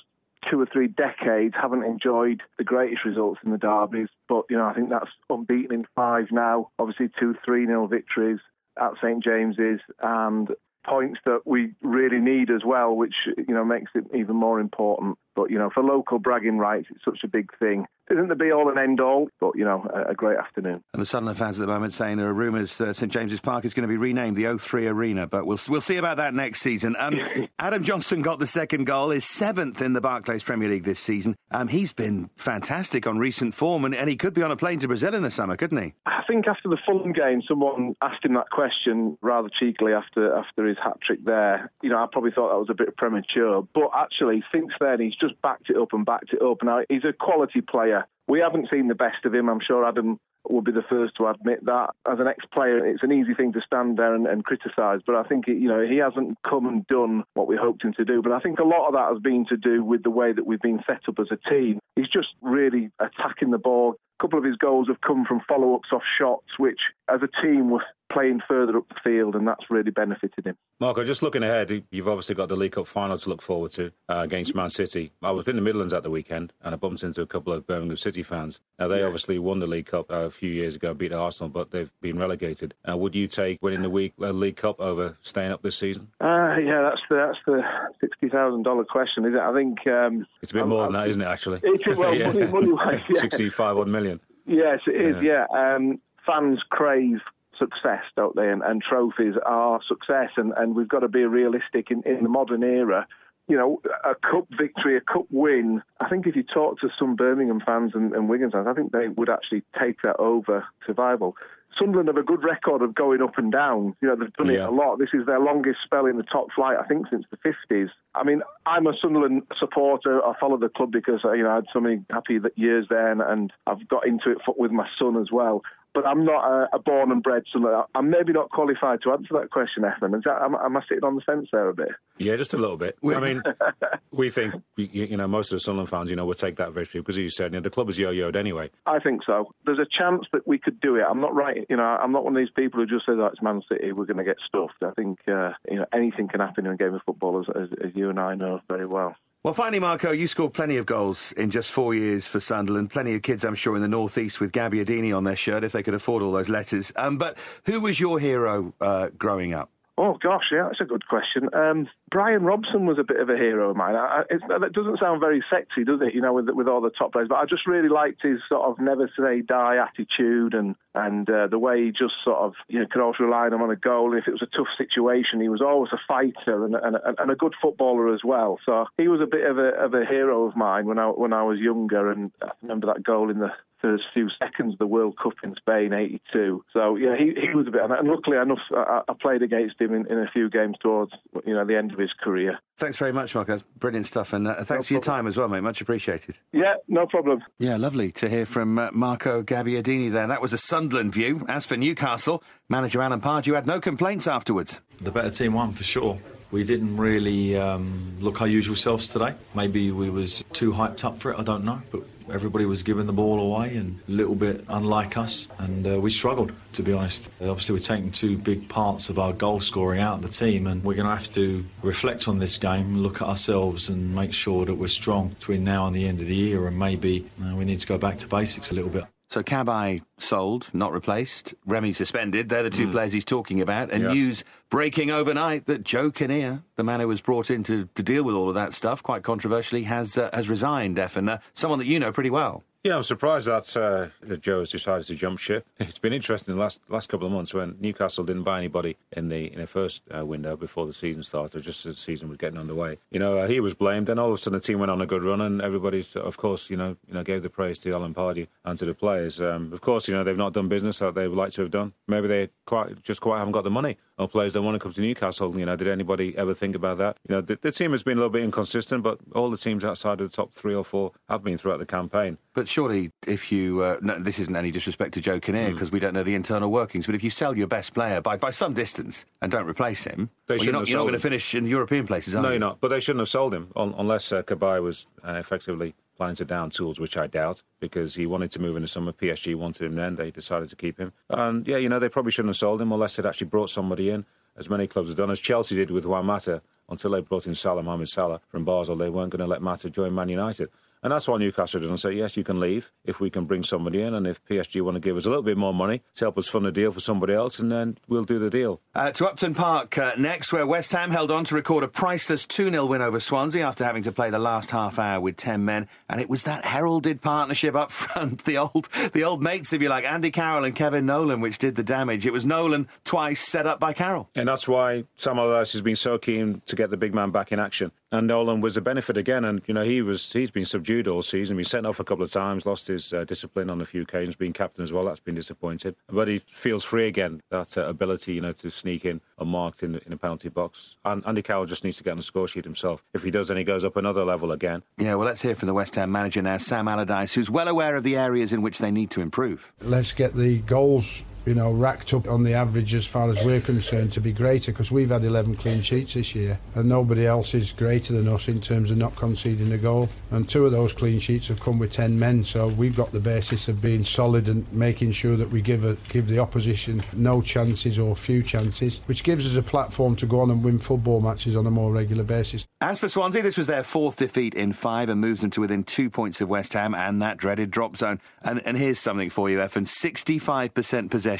two or three decades haven't enjoyed the greatest results in the derbies. But, you know, I think that's unbeaten in five now. Obviously, two 3 nil victories at St James's and points that we really need as well, which, you know, makes it even more important. But, you know, for local bragging rights, it's such a big thing. Isn't the be all and end all, but, you know, a, a great afternoon. And the Sunderland fans at the moment saying there are rumours uh, St James's Park is going to be renamed the O3 Arena, but we'll, we'll see about that next season. Um, Adam Johnson got the second goal, is seventh in the Barclays Premier League this season. Um, he's been fantastic on recent form, and, and he could be on a plane to Brazil in the summer, couldn't he? I think after the Fulham game, someone asked him that question rather cheekily after after his hat trick there. You know, I probably thought that was a bit premature, but actually, since then, he's just backed it up and backed it up. Now, he's a quality player. We haven't seen the best of him. I'm sure Adam would be the first to admit that. As an ex-player, it's an easy thing to stand there and, and criticise, but I think it, you know he hasn't come and done what we hoped him to do. But I think a lot of that has been to do with the way that we've been set up as a team. He's just really attacking the ball. A couple of his goals have come from follow-ups off shots, which as a team were playing further up the field, and that's really benefited him. Marco, just looking ahead, you've obviously got the League Cup final to look forward to uh, against Man City. I was in the Midlands at the weekend and I bumped into a couple of Birmingham City fans. Now, they yeah. obviously won the League Cup uh, a few years ago beat Arsenal, but they've been relegated. Uh, would you take winning the week, uh, League Cup over staying up this season? Uh, yeah, that's the that's the sixty thousand dollar question, is it? I think um, it's a bit I'm, more than I'm, that, isn't it? Actually, it's well, yeah. money, money wise, yeah. sixty-five odd million. Yes, it is. Yeah, yeah. Um, fans crave success, don't they? And, and trophies are success, and, and we've got to be realistic in, in the modern era. You know, a cup victory, a cup win. I think if you talk to some Birmingham fans and, and Wigan fans, I think they would actually take that over survival. Sunderland have a good record of going up and down. You know, they've done yeah. it a lot. This is their longest spell in the top flight, I think, since the 50s. I mean, I'm a Sunderland supporter. I follow the club because, you know, I had so many happy years there and, and I've got into it with my son as well but I'm not a, a, born and bred son. I'm maybe not qualified to answer that question, Efan. Is that, am, am, I sitting on the fence there a bit? Yeah, just a little bit. I mean, we think, you know, most of the Sunderland fans, you know, will take that victory because, as you said, you know, the club is yo-yoed anyway. I think so. There's a chance that we could do it. I'm not right. You know, I'm not one of these people who just says, "Oh, it's Man City. We're going to get stuffed." I think, uh, you know, anything can happen in a game of football, as, as, as you and I know very well. Well, finally, Marco, you scored plenty of goals in just four years for Sunderland. Plenty of kids, I'm sure, in the northeast with Gabbiadini on their shirt if they could afford all those letters. Um, but who was your hero uh, growing up? Oh gosh, yeah, that's a good question. Um, Brian Robson was a bit of a hero of mine. I, it, doesn't sound very sexy, does it? You know, with with all the top players, but I just really liked his sort of never say die attitude and and uh, the way he just sort of you know could always rely on him on a goal. And If it was a tough situation, he was always a fighter and, and, and a good footballer as well. So he was a bit of a of a hero of mine when I when I was younger, and I remember that goal in the first few seconds of the World Cup in Spain, 82. So, yeah, he, he was a bit, and luckily enough, I, I played against him in, in, a few games towards, you know, the end of his career. Thanks very much, Mark. That's brilliant stuff, and uh, thanks no for your time as well, mate. Much appreciated. Yeah, no problem. Yeah, lovely to hear from uh, Marco Gabbiadini there. That was a Sunderland view. As for Newcastle, manager Alan Pardew had no complaints afterwards. The better team won for sure. We didn't really um, look our usual selves today. Maybe we was too hyped up for it. I don't know, but everybody was giving the ball away and a little bit unlike us, and uh, we struggled, to be honest. Obviously, we're taking two big parts of our goal scoring out of the team, and we're going to have to reflect on this game, look at ourselves, and make sure that we're strong between now and the end of the year, and maybe uh, we need to go back to basics a little bit. So Cabaye sold, not replaced. Remy suspended. They're the two mm. players he's talking about. And yeah. news breaking overnight that Joe Kinnear, the man who was brought in to, to deal with all of that stuff, quite controversially, has uh, has resigned. Efan, uh, someone that you know pretty well. Yeah, I'm surprised that, uh, Joe has decided to jump ship. It's been interesting the last last couple of months when Newcastle didn't buy anybody in the in the first uh, window before the season started, just as the season was getting underway. You know, uh, he was blamed, and all of a sudden the team went on a good run, and everybody, of course, you know, you know, gave the praise to Alan Pardew and to the players. Um, of course, you know, they've not done business that they would like to have done. Maybe they quite just quite haven't got the money. Or players don't want to come to Newcastle. You know, did anybody ever think about that? You know, the, the team has been a little bit inconsistent, but all the teams outside of the top three or four have been throughout the campaign. But surely, if you uh, no, this isn't any disrespect to Joe Kinnear because mm. we don't know the internal workings, but if you sell your best player by, by some distance and don't replace him, well, you're not, not going to finish in the European places, are no, you? No, you're not. But they shouldn't have sold him on, unless uh, Cabaye was uh, effectively planning to down tools, which I doubt, because he wanted to move in the summer. PSG wanted him then. They decided to keep him. And yeah, you know, they probably shouldn't have sold him unless they'd actually brought somebody in, as many clubs have done, as Chelsea did with Juan Mata. Until they brought in Salah, Mohamed Salah from Basel, they weren't going to let Mata join Man United. And that's why Newcastle didn't say, yes, you can leave if we can bring somebody in. And if PSG want to give us a little bit more money to help us fund a deal for somebody else, and then we'll do the deal. Uh, to Upton Park uh, next, where West Ham held on to record a priceless 2 0 win over Swansea after having to play the last half hour with 10 men. And it was that heralded partnership up front, the old, the old mates, if you like, Andy Carroll and Kevin Nolan, which did the damage. It was Nolan twice set up by Carroll. And that's why Sam Allardyce has been so keen to get the big man back in action and Nolan was a benefit again. And you know he was he's been subdued all season. Been sent off a couple of times, lost his uh, discipline on a few occasions, being captain as well. That's been disappointed. But he feels free again. That uh, ability, you know, to sneak in unmarked in, in a penalty box. And Andy Carroll just needs to get on the score sheet himself. If he does, then he goes up another level again. Yeah, well, let's hear from the West Ham manager now, Sam Allardyce, who's well aware of the areas in which they need to improve. Let's get the goals you know, racked up on the average as far as we're concerned to be greater because we've had 11 clean sheets this year and nobody else is greater than us in terms of not conceding a goal. And two of those clean sheets have come with 10 men, so we've got the basis of being solid and making sure that we give a, give the opposition no chances or few chances, which gives us a platform to go on and win football matches on a more regular basis. As for Swansea, this was their fourth defeat in five and moves them to within two points of West Ham and that dreaded drop zone. And, and here's something for you, Efan 65% possession,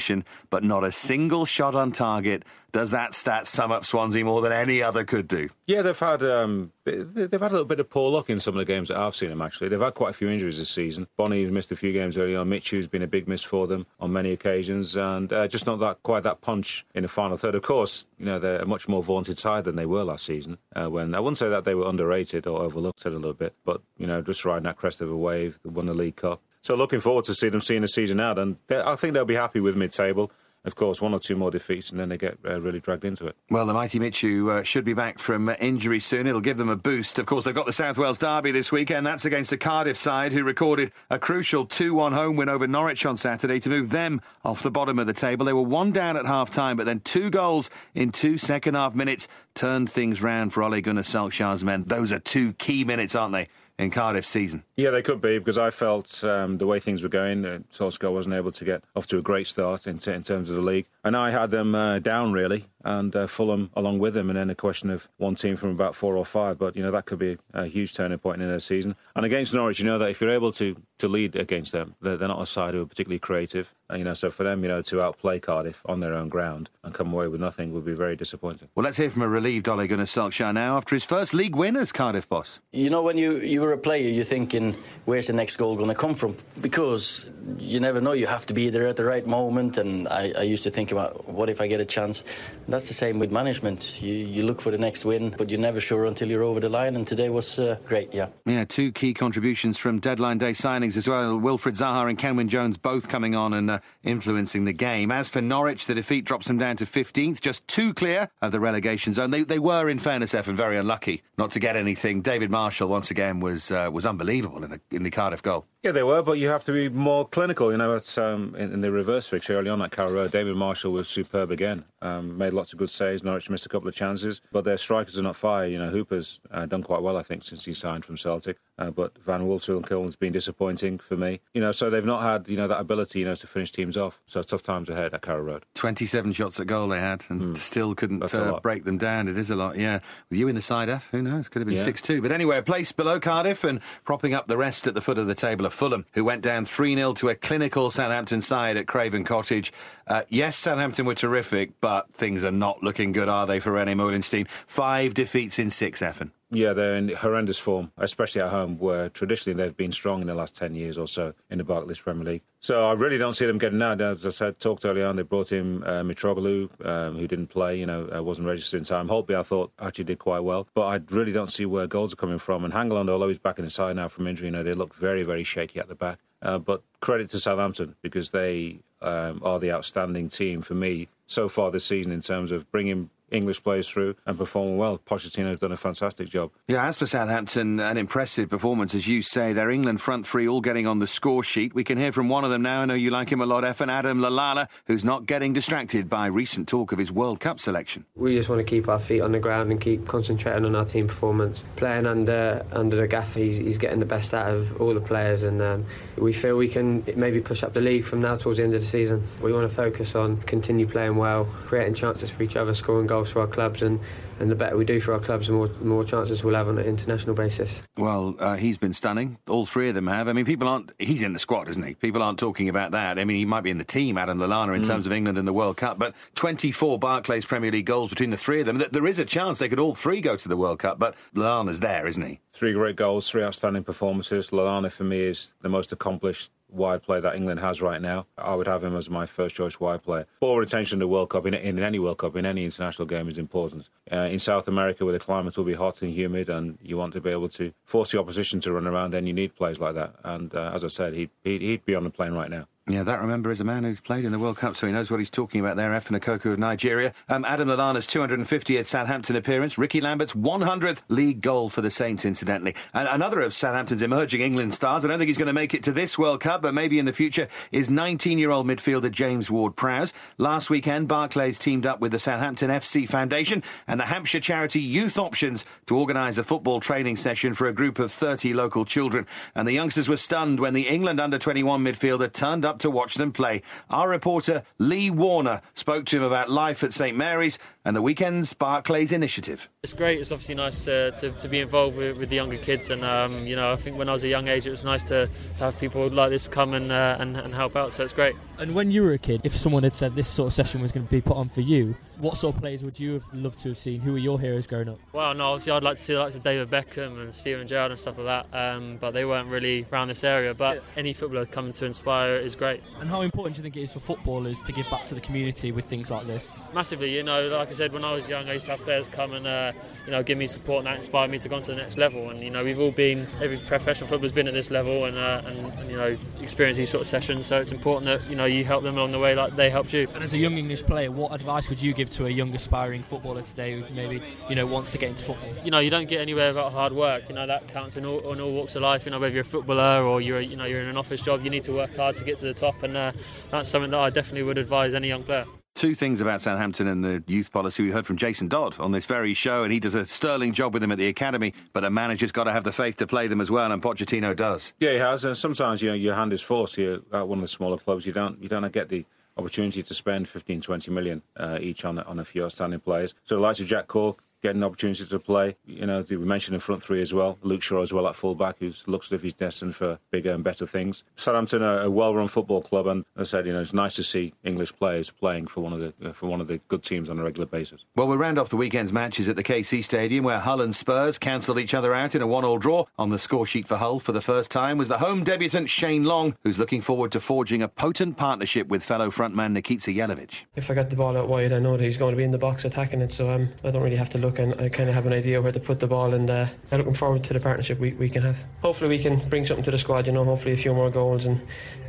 but not a single shot on target. Does that stat sum up Swansea more than any other could do? Yeah, they've had um, they've had a little bit of poor luck in some of the games that I've seen them. Actually, they've had quite a few injuries this season. Bony's missed a few games early on. Michu's been a big miss for them on many occasions, and uh, just not that quite that punch in the final third. Of course, you know they're a much more vaunted side than they were last season. Uh, when I wouldn't say that they were underrated or overlooked a little bit, but you know just riding that crest of a wave, won the League Cup. So looking forward to see them seeing the season out, and I think they'll be happy with mid-table of course, one or two more defeats, and then they get uh, really dragged into it. Well, the mighty Michu uh, should be back from uh, injury soon. It'll give them a boost. Of course, they've got the South Wales Derby this weekend. That's against a Cardiff side who recorded a crucial 2 1 home win over Norwich on Saturday to move them off the bottom of the table. They were one down at half time, but then two goals in two second half minutes turned things round for Ole Gunnar Solskjaer's men. Those are two key minutes, aren't they? In Cardiff season. Yeah, they could be because I felt um, the way things were going, uh, Solskjaer wasn't able to get off to a great start in, t- in terms of the league, and I had them uh, down really, and uh, Fulham along with them, and then a question of one team from about four or five. But you know that could be a huge turning point in their season. And against Norwich, you know that if you're able to to lead against them, they're, they're not a side who are particularly creative. And, you know, so for them, you know, to outplay Cardiff on their own ground and come away with nothing would be very disappointing. Well, let's hear from a relieved Ole Gunnar Solskjaer now after his first league win as Cardiff boss. You know, when you you were a player, you're thinking, where's the next goal going to come from? Because you never know. You have to be there at the right moment. And I, I used to think about what if I get a chance. And that's the same with management. You you look for the next win, but you're never sure until you're over the line. And today was uh, great. Yeah. Yeah. Two key contributions from deadline day signings as well. Wilfried Zaha and Kenwyne Jones both coming on and uh, influencing the game. As for Norwich, the defeat drops them down to 15th, just two clear of the relegation zone. They, they were, in fairness, Efan, very unlucky not to get anything. David Marshall once again was uh, was unbelievable in the in the Cardiff goal. Yeah, they were, but you have to be more clinical. You know, it's um, in, in, the reverse fixture early on at Carrow Road. David Marshall was superb again. Um, made lots of good saves. Norwich missed a couple of chances, but their strikers are not fire. You know, Hooper's uh, done quite well, I think, since he signed from Celtic. Uh, but Van Wolfswinkel's been disappointing for me. You know, so they've not had you know that ability, you know, to finish teams off. So tough times ahead at Carrow Road. Twenty-seven shots at goal they had, and mm. still couldn't uh, break them down. It is a lot, yeah. With you in the side, F, who knows? Could have been six-two. Yeah. But anyway, a place below Cardiff and propping up the rest at the foot of the table of Fulham, who went down three 0 to a clinical Southampton side at Craven Cottage. Uh, yes, Southampton were terrific, but things are not looking good, are they, for René Meulensteen? Five defeats in six, Efan. Yeah, they're in horrendous form, especially at home, where traditionally they've been strong in the last 10 years or so in the Barclays Premier League. So I really don't see them getting out. As I said, talked earlier on, they brought in uh, Mitroglou, um, who didn't play, you know, uh, wasn't registered in time. Holtby, I thought, actually did quite well. But I really don't see where goals are coming from. And Hangeland, although he's back in the side now from injury, you know, they look very, very shaky at the back. Uh, but credit to Southampton because they um, are the outstanding team for me so far this season in terms of bringing English players through and performing well. Pochettino has done a fantastic job. Yeah, as for Southampton, an impressive performance, as you say. Their England front three all getting on the score sheet. We can hear from one of them now. I know you like him a lot, F. and Adam Lallana, who's not getting distracted by recent talk of his World Cup selection. We just want to keep our feet on the ground and keep concentrating on our team performance. Playing under under the gaffer, he's, he's getting the best out of all the players, and um, we feel we can maybe push up the league from now towards the end of the season. We want to focus on continue playing well, creating chances for each other, scoring goals goals for our clubs and and the better we do for our clubs, the more, more chances we'll have on an international basis. Well, uh, he's been stunning. All three of them have. I mean, people aren't. He's in the squad, isn't he? People aren't talking about that. I mean, he might be in the team, Adam Lallana, in mm. terms of England and the World Cup, but 24 Barclays Premier League goals between the three of them. There is a chance they could all three go to the World Cup, but Lallana's there, isn't he? Three great goals, three outstanding performances. Lallana, for me, is the most accomplished wide player that England has right now. I would have him as my first choice wide player. Ball retention in the World Cup, in, in any World Cup, in any international game is important. Uh, in South America, where the climate will be hot and humid and you want to be able to force the opposition to run around, then you need players like that. And uh, as I said, he'd, he'd, he'd be on the plane right now. Yeah, that remember is a man who's played in the World Cup, so he knows what he's talking about there. Efan Ekoku of Nigeria. Um, Adam Lallana's 250th Southampton appearance. Ricky Lambert's 100th league goal for the Saints, incidentally. And another of Southampton's emerging England stars. I don't think he's going to make it to this World Cup, but maybe in the future is 19-year-old midfielder James Ward-Prowse. Last weekend, Barclays teamed up with the Southampton FC Foundation and the Hampshire charity Youth Options to organise a football training session for a group of 30 local children. And the youngsters were stunned when the England under-21 midfielder turned up to watch them play. Our reporter Lee Warner spoke to him about life at St Mary's and the weekend's Barclays initiative. It's great. It's obviously nice to, to, to be involved with, with, the younger kids, and um, you know, I think when I was a young age, it was nice to, to have people like this come and, uh, and and help out. So it's great. And when you were a kid, if someone had said this sort of session was going to be put on for you, what sort of players would you have loved to have seen? Who were your heroes growing up? Well, no, obviously I'd like to see the likes of David Beckham and Steven Gerrard and stuff like that, um, but they weren't really around this area. But yeah. any footballer coming to inspire is great. And how important do you think it is for footballers to give back to the community with things like this? Massively. You know, like I said, when I was young, I used to have players come and uh, you know give me support, and that inspired me to go on to the next level. And you know, we've all been every professional footballer's been at this level, and, uh, and, and you know experienced these sort of sessions. So it's important that you know you help them along the way like they helped you. And as a young English player, what advice would you give to a young aspiring footballer today who maybe you know wants to get into football? You know, you don't get anywhere without hard work. You know that counts in all, in all walks of life. You know, whether you're a footballer or you're you know you're in an office job, you need to work hard to get to the top, and uh, that's something that I definitely would advise any young player. Two things about Southampton and the youth policy. We heard from Jason Dodd on this very show, and he does a sterling job with them at the academy. But a manager's got to have the faith to play them as well, and Pochettino does. Yeah, he has. And sometimes you know your hand is forced. You're at one of the smaller clubs. You don't you don't get the opportunity to spend 15, 20 million uh, each on on a few outstanding players. So the likes of Jack Cork, getting opportunity to play. You know, we mentioned in front three as well. Luke Shaw as well at fullback, who looks as if he's destined for bigger and better things. Southampton are a well-run football club, and as I said, you know, it's nice to see English players playing for one of the uh, for one of the good teams on a regular basis. Well, we'll round off the weekend's matches at the KC Stadium, where Hull and Spurs cancelled each other out in a one-all draw. On the score sheet for Hull for the first time was the home debutant Shane Long, who's looking forward to forging a potent partnership with fellow frontman Nikica Jelavic. If I get the ball out wide, I know that he's going to be in the box attacking it, so um, I don't really have to look, and I kind of have an idea where to put the ball, and uh, I'm looking forward to the partnership we, we can have. Hopefully, we can bring something to the squad. You know, hopefully a few more goals and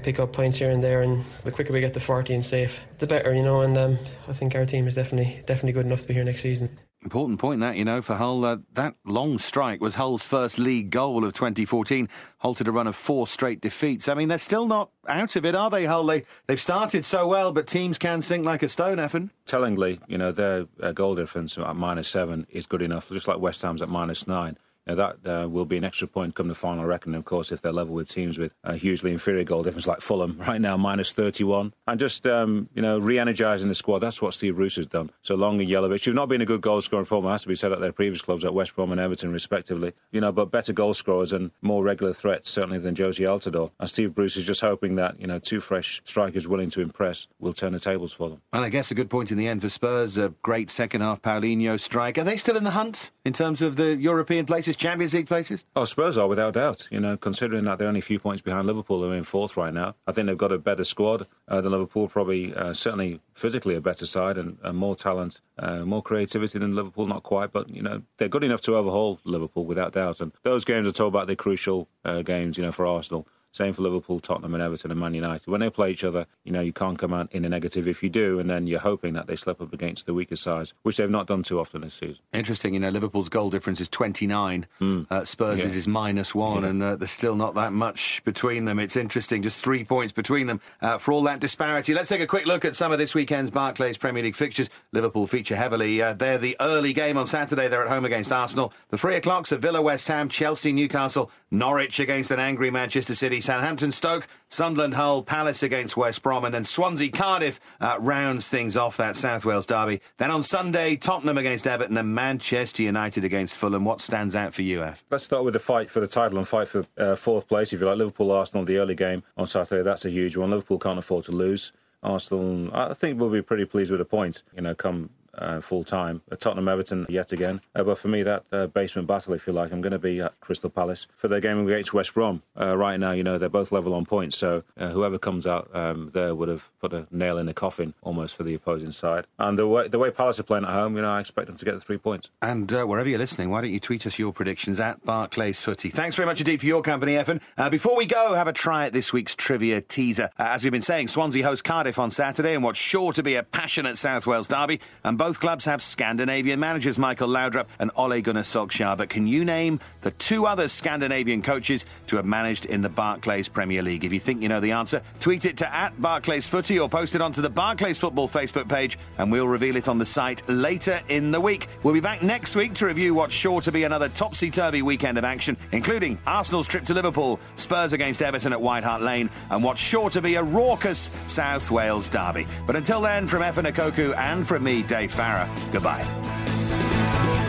pick up points here and there. And the quicker we get to 40 and safe, the better. You know, and um, I think our team is definitely definitely good enough to be here next season. Important point that, you know, for Hull. Uh, that long strike was Hull's first league goal of 2014, halted a run of four straight defeats. I mean, they're still not out of it, are they, Hull? They, they've started so well, but teams can sink like a stone, Efan. Tellingly, you know, their uh, goal difference at minus seven is good enough, just like West Ham's at minus nine. Now that uh, will be an extra point come the final reckoning, of course, if they're level with teams with a hugely inferior goal difference like Fulham right now, minus 31. And just, um, you know, re energising the squad. That's what Steve Bruce has done. So Long and Jelavic, who've not been a good goal scorer in has to be said at their previous clubs at West Brom and Everton, respectively. You know, but better goal scorers and more regular threats, certainly, than Jozy Altidore. And Steve Bruce is just hoping that, you know, two fresh strikers willing to impress will turn the tables for them. And I guess a good point in the end for Spurs, a great second half Paulinho strike. Are they still in the hunt in terms of the European places, Champions League places? Oh, Spurs are without doubt. You know, considering that they're only a few points behind Liverpool, who are in fourth right now. I think they've got a better squad uh, than Liverpool. Probably, uh, certainly physically a better side and, and more talent, uh, more creativity than Liverpool. Not quite, but you know they're good enough to overhaul Liverpool without doubt. And those games are told about the crucial uh, games. You know, for Arsenal. Same for Liverpool, Tottenham, and Everton and Man United. When they play each other, you know, you can't come out in a negative if you do, and then you're hoping that they slip up against the weaker sides, which they've not done too often this season. Interesting, you know, Liverpool's goal difference is 29, mm. uh, Spurs' yeah. is minus one, yeah. and uh, there's still not that much between them. It's interesting, just three points between them uh, for all that disparity. Let's take a quick look at some of this weekend's Barclays Premier League fixtures. Liverpool feature heavily. Uh, they're the early game on Saturday. They're at home against Arsenal. The three o'clocks at Villa, West Ham, Chelsea, Newcastle, Norwich against an angry Manchester City, Southampton, Stoke. Sunderland, Hull, Palace against West Brom, and then Swansea, Cardiff uh, rounds things off that South Wales derby. Then on Sunday, Tottenham against Everton and Manchester United against Fulham. What stands out for you, F? Let's start with the fight for the title and fight for uh, fourth place. If you like, Liverpool, Arsenal, the early game on Saturday, that's a huge one. Liverpool can't afford to lose. Arsenal, I think, will be pretty pleased with a point. You know, come uh, full time. Uh, Tottenham Everton yet again. Uh, but for me, that uh, basement battle, if you like, I'm going to be at Crystal Palace for their game against West Brom. Uh, right now, you know, they're both level on points. So whoever comes out um, there would have put a nail in the coffin almost for the opposing side. And the way, the way Palace are playing at home, you know, I expect them to get the three points. And wherever you're listening, why don't you tweet us your predictions at Barclays Footy? Thanks very much indeed for your company, Efan. before we go, have a try at this week's trivia teaser. as we've been saying, Swansea host Cardiff on Saturday and what's sure to be a passionate South Wales derby. And both clubs have Scandinavian managers, Michael Laudrup and Ole Gunnar Solskjaer. But can you name the two other Scandinavian coaches to have managed in the Barclays Premier League? If you think you know the answer, tweet it to at Barclays Footy or post it onto the Barclays Football Facebook page and we'll reveal it on the site later in the week. We'll be back next week to review what's sure to be another topsy-turvy weekend of action, including Arsenal's trip to Liverpool, Spurs against Everton at White Hart Lane, and what's sure to be a raucous South Wales derby. But until then, from Efan Ekoku and from me, Dave Farrar, goodbye.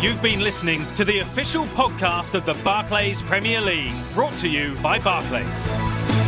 You've been listening to the official podcast of the Barclays Premier League, brought to you by Barclays.